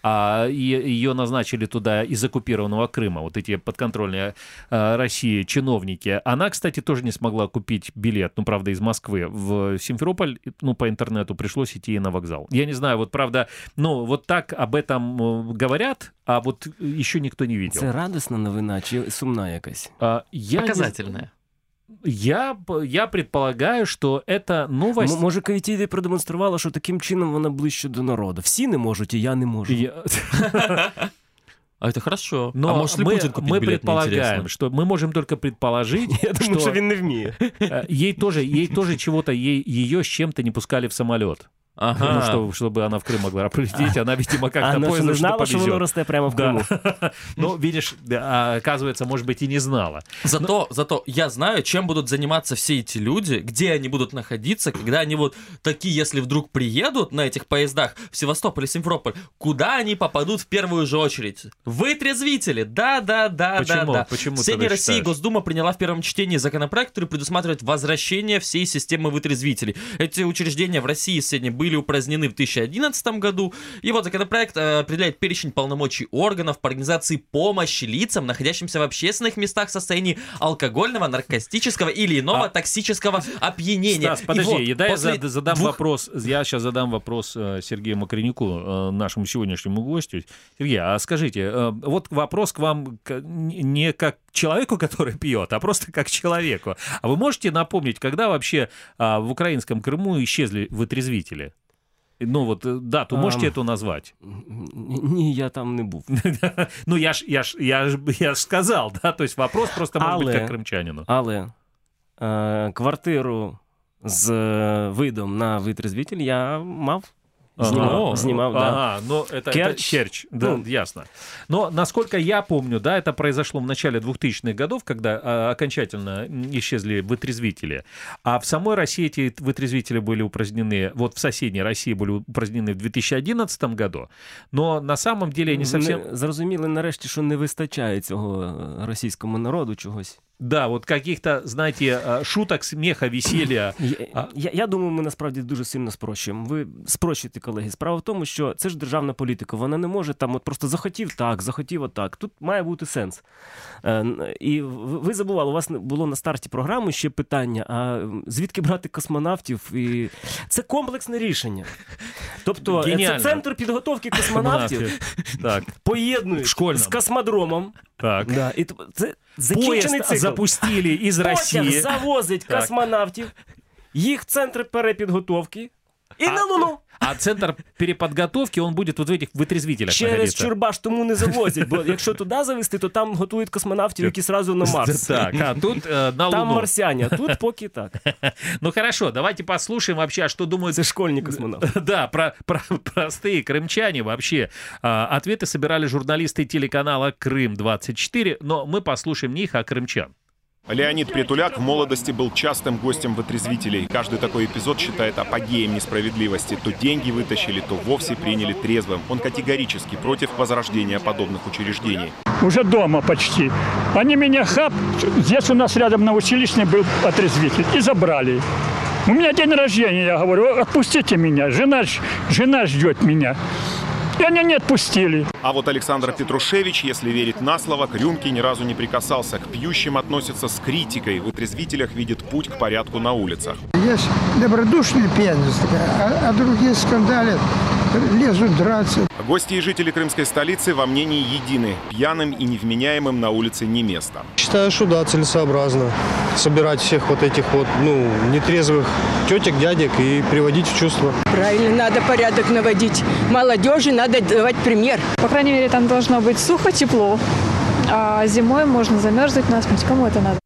А, и ее назначили туда из оккупированного Крыма, вот эти подконтрольные э, России чиновники. Она, кстати, тоже не смогла купить билет, ну, правда, из Москвы в Симферополь, ну, по интернету пришлось идти на вокзал. Я не знаю, вот правда, ну, вот так об этом э, говорят, а вот еще никто не видел. Це радісна новина чи сумна якась? А, я, не- Показательная. я, п- я предполагаю, что это новость... М- може, Кавітіді продемонструвала, що таким чином вона ближче до народу. Всі не можуть, і я не можу. Я- А это хорошо. Но а может ли мы, Путин купить мы билет, мне предполагаем, интересно? что мы можем только предположить, Я думаю, что що він не вміє. э, ей тоже, ей тоже чего-то, ей, ее с чем-то не пускали в самолет. Ага. Ну, что, чтобы она в Крым могла прилететь, она, видимо, как-то не что знала, воно повезет. росте прямо в Да. Криму. Ну, видишь, да, а, оказывается, может быть, и не знала. Зато, зато я знаю, чем будут заниматься все эти люди, где они будут находиться, когда они вот такие, если вдруг приедут на этих поездах в Севастополь и Симферополь, куда они попадут в первую же очередь? Вытрезвители! Да, да, да, Почему? да, да. Почему так России считаешь? Госдума приняла в первом чтении законопроект, который предусматривает возвращение всей системы вытрезвителей. Эти учреждения в России сегодня были упразднены в 2011 году. И вот законопроект э, определяет перечень полномочий органов по организации помощи лицам, находящимся в общественных местах в состоянии алкогольного, наркотического или иного А- токсического опьянения. Стас, подожди, вот и дай я после зад- задам двух- вопрос. Я сейчас задам вопрос э, Сергею Макренюку, э, нашему сегодняшнему гостю. Сергей, а скажите, вот вопрос к вам не как человеку, который пьет, а просто как человеку. А вы можете напомнить, когда вообще а, в украинском Крыму исчезли вытрезвители? Ну вот э, дату можете Ам. эту назвать? Ні, я там не був. Ну я ж я ж я ж я ж сказал, да, то есть вопрос просто может быть как крымчанину. Але е, квартиру з е, видом на витрезвитель я мав. Снимал, Ага. снимал, да. Ага, ну это, это Керчь. Керчь, да, Ну. ясно. Но, насколько я помню, да, это произошло в начале 2000-х годов, когда а, окончательно исчезли вытрезвители. А в самой России эти вытрезвители были упразднены, вот в соседней России были упразднены в 2011 году, но на самом деле не совсем... Вони зрозуміли нарешті, що не вистачає цього е, російському народу чогось. Да, вот каких-то, знаете, а, шуток, смеха, веселья. Я, я, я думаю, ми насправді дуже сильно спрощуємо. Ви спрощуєте, колеги. Справа в тому, що це ж державна політика. Вона не може там от просто захотів так, захотів отак. Тут має бути сенс. Е, І ви забували, у вас було на старті програми ще питання: а звідки брати космонавтів? І це комплексне рішення. Тобто, е, це центр підготовки космонавтів Так, поєднують з космодромом. так. Да, і т- це закінчений Поезд цикл. запустили из Потяг России. завозить Так. космонавтів, їх в центри перепідготовки і на Луну. А центр переподготовки, он будет вот в этих вытрезвителях Через находиться. Чурбаш тому не завозять, бо якщо туди завести, то там готують космонавтів, які сразу на Марс. Так, а тут э, на Там Луну. марсяне, а тут поки так. Ну хорошо, давайте послушаем вообще, а что думают Це школьні космонавти. Да, про, про- простые крымчане вообще. А, ответы собирали журналисты телеканала «Крым-24», но мы послушаем не их, а крымчан. Леонид Притуляк в молодости был частым гостем вытрезвителей. Каждый такой эпизод считает апогеем несправедливости. То деньги вытащили, то вовсе приняли трезвым. Он категорически против возрождения подобных учреждений. уже дома почти. Они меня хап, здесь у нас рядом на училищной был отрезвитель, и забрали. У меня день рождения, я говорю, отпустите меня, жена, жена ждет меня. И они не отпустили. А вот Александр Петрушевич, если верить на слово, к рюмке ни разу не прикасался. К пьющим относится с критикой. В вытрезвителях видит путь к порядку на улицах. Есть добродушные пьяницы, а, а другие скандалят, лезут драться. Гости и жители крымской столицы во мнении едины. Пьяным и невменяемым на улице не место. Считаю, что да, целесообразно собирать всех вот этих вот, ну, нетрезвых тетек, дядек и приводить в чувство. Правильно, надо порядок наводить. Молодежи надо давать пример. По крайней мере, там должно быть сухо, тепло. А зимой можно замерзнуть насмерть. Кому это надо?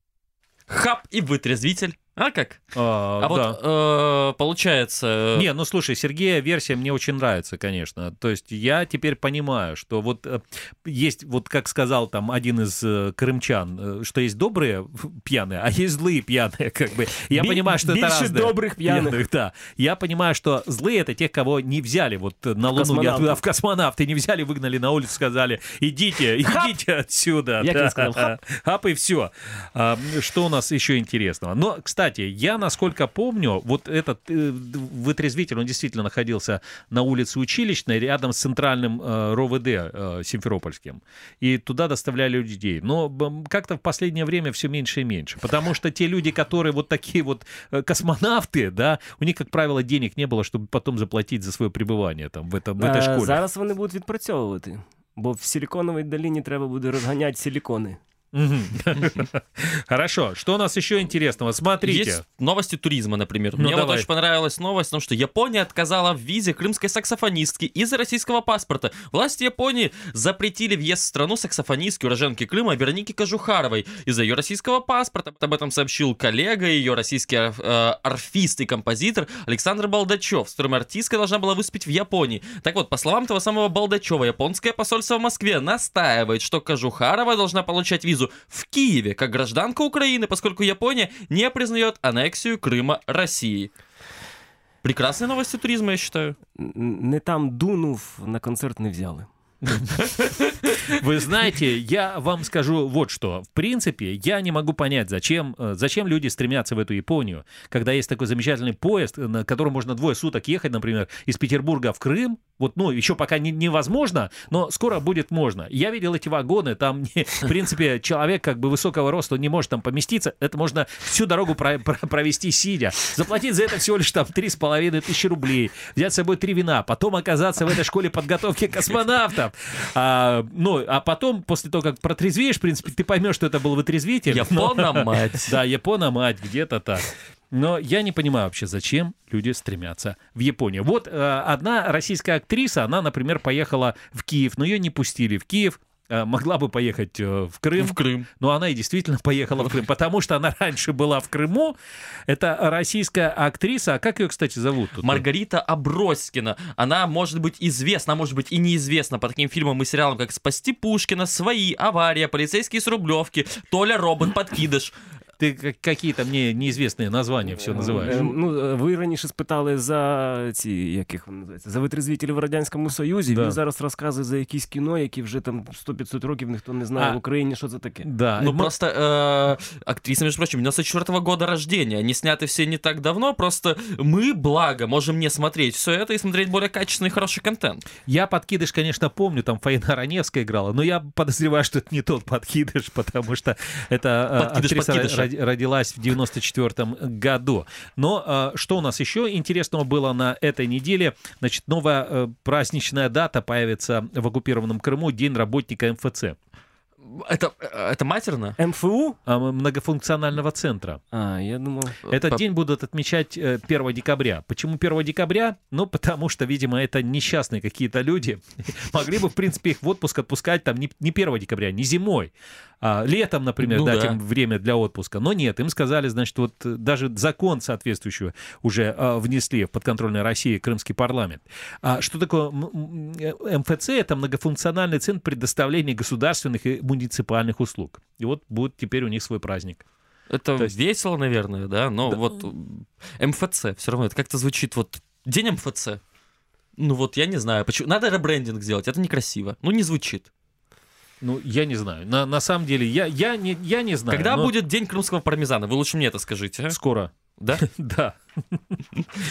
Хаб и вытрезвитель. А как? А, А вот э, получается... Не, ну слушай, Сергея версия мне очень нравится, конечно. То есть я теперь понимаю, что вот э, есть, вот как сказал там один из э, крымчан, э, что есть добрые пьяные, а есть злые пьяные, как бы. Я Би- понимаю, что это разные добрых пьяных. Да, я понимаю, что злые это тех, кого не взяли вот э, на Луну, не космонавты. оттуда, в космонавты, не взяли, выгнали на улицу, сказали, идите, идите отсюда. Я Да. тебе сказал, хап. Хап и все. Что у нас еще интересного? Но, кстати, я, насколько помню, вот этот э, вытрезвитель, он действительно находился на улице Училищной, рядом с центральным э, РОВД э, Симферопольским. И туда доставляли людей. Но б- как-то в последнее время все меньше и меньше. Потому что те люди, которые вот такие вот э, космонавты, да, у них, как правило, денег не было, чтобы потом заплатить за свое пребывание там в, этом, в этой Е, школе. Зараз вони будуть відпрацьовувати. Бо в силіконовій долині треба буде розганяти силікони. Хорошо. Что у нас еще интересного? Смотрите. Есть новости туризма, например. Ну, Мне вот давай. очень понравилась новость о том, что Япония отказала в визе крымской саксофонистке из-за российского паспорта. Власти Японии запретили въезд в страну саксофонистки уроженки Крыма Вероники Кожухаровой из-за ее российского паспорта. Об этом сообщил коллега, ее российский э, орфист и композитор Александр Балдачев, с которым артистка должна была выступить в Японии. Так вот, по словам того самого Балдачева, японское посольство в Москве настаивает, что Кожухарова должна получать визу в Киеве как гражданка Украины, поскольку Япония не признает аннексию Крыма России. Прекрасные новости туризма, я считаю. Не там дунув, на концерт не взяли. Вы знаете, я вам скажу вот что. В принципе, я не могу понять, зачем, э, зачем люди стремятся в эту Японию, когда есть такой замечательный поезд, э, на котором можно двое суток ехать, например, из Петербурга в Крым. Вот, ну, еще пока не- невозможно, но скоро будет можно. Я видел эти вагоны, там, не- в принципе, человек как бы высокого роста, не может там поместиться. Это можно всю дорогу про- про- провести сидя. Заплатить за это всего лишь там три с половиной тысячи рублей. Взять с собой три вина, потом оказаться в этой школе подготовки космонавтов. А, ну, а потом, после того, как протрезвеешь, в принципе, ты поймешь, что это был вытрезвитель. Япона-мать. Да, Япона-мать, где-то так. Но я не понимаю вообще, зачем люди стремятся в Японию. Вот э, одна российская актриса, она, например, поехала в Киев, но ее не пустили в Киев. э, могла бы поехать э, в Крым. В Крым. Но она и действительно поехала в Крым, потому что она раньше была в Крыму. Это российская актриса. А как ее, кстати, зовут? тут? Маргарита Аброськина. Она может быть известна, может быть и неизвестна по таким фильмам и сериалам, как «Спасти Пушкина», «Свои», «Авария», «Полицейские с Рублевки», «Толя Робот», «Подкидыш». Ти как- какие-то мне неизвестные названия все називаєш. Е, Ну, е, ви раніше спитали за ці, яких вони називаються, за витрезвітелів в Радянському Союзі. Да. Він зараз розказує за якісь кіно, які вже там 100-500 років ніхто не знає А. в Україні, що це таке. Да, Ну, мы- просто э, актриса, между прочим, 94 года рождения. Они сняты все не так давно, просто мы, благо, можем не смотреть все это и смотреть более качественный и хороший контент. Я подкидыш, конечно, помню, там Фаина Раневская играла, но я подозреваю, что это не тот подкидыш, потому что эта э, Подкидыш актриса подкидыша. роди- родилась в 94 году. Но э, что у нас еще интересного было на этой неделе? Значит, новая э, праздничная дата появится в оккупированном Крыму, День работника МФЦ. Это, это матерно? МФУ? а, Многофункционального центра. А, я думав. Этот По- день будут отмечать э, 1 декабря. Почему 1 декабря? Ну, потому что, видимо, это несчастные какие-то люди. Могли бы, в принципе, их в отпуск отпускать там не, не 1 декабря, не зимой, а летом, например, Ну дать да. им время для отпуска. Но нет, им сказали, значит, вот э, даже закон соответствующий уже э, внесли в подконтрольной России Крымский парламент. А что такое э, МФЦ? Это многофункциональный центр предоставления государственных и муниципальных услуг. И вот будет теперь у них свой праздник. Это То есть- весело, наверное, да? Но Да. вот МФЦ все равно, это как-то звучит вот День МФЦ. Ну вот, я не знаю, почему. Надо ребрендинг сделать, это некрасиво. Ну, не звучит. Ну, я не знаю. На, на самом деле, я, я, не, я не знаю. Когда но будет День крымского пармезана? Вы лучше мне это скажите. а? Скоро. Да? Да.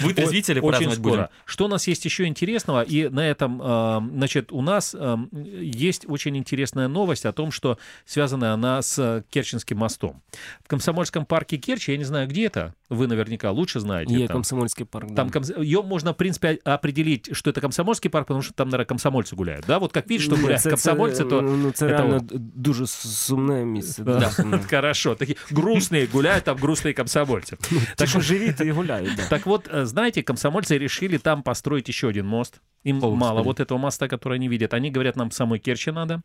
Вы трезвители Очень праздновать скоро. будем? Что у нас есть еще интересного? И на этом, э, значит, у нас э, есть очень интересная новость о том, что связана она с э, Керченским мостом. В Комсомольском парке Керчи, я не знаю, где это, вы наверняка лучше знаете. Є там. комсомольський парк. Там да. комс- ее можно, в принципе, определить, что это комсомольский парк, потому что там, наверное, комсомольцы гуляют. Да, вот как видишь, что Ні, гуляют це- комсомольцы, це, то ну, це это реально вот. дуже сумне місце. Да, дуже сумне. Хорошо. Такие грустные гуляют, там грустные комсомольцы. Ті, що живі, то і гуляють. Так вот, э, знаете, комсомольцы решили там построить еще один мост. Им О, мало господи. вот этого моста, который они видят. Они говорят, нам в самой Керчи надо.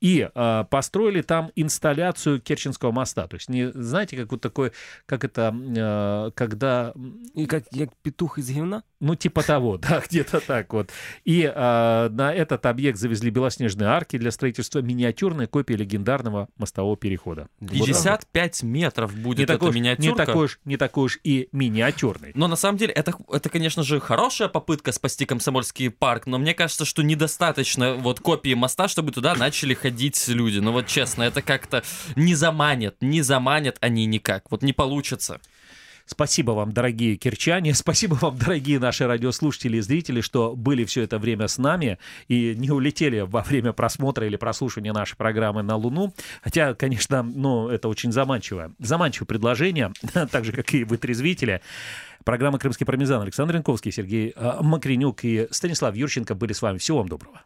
И э, построили там инсталляцию Керченского моста. То есть, не знаете, как вот такой, как это, э, когда, І як, як петух із гівна? ну, типа того, да, где-то так вот. И э, на этот объект завезли белоснежные арки для строительства миниатюрной копии легендарного мостового перехода. Вот так вот. 55 метров будет не эта такой, уж- не миниатюрка. такой, уж, не такой уж и миниатюрный. Но на самом деле это, это, конечно же, хорошая попытка спасти Комсомольский парк, но мне кажется, что недостаточно вот копии моста, чтобы туда начали ходить люди. Ну вот честно, это как-то не заманят, не заманят они никак. Вот не получится. Спасибо вам, дорогие кирчане, спасибо вам, дорогие наши радиослушатели и зрители, что были все это время с нами и не улетели во время просмотра или прослушивания нашей программы на Луну. Хотя, конечно, ну, это очень заманчивое, заманчивое предложение, так же, как и вытрезвители. Программа «Крымский пармезан» Александр Янковский, Сергей э, Макренюк и Станислав Юрченко были с вами. Всего вам доброго.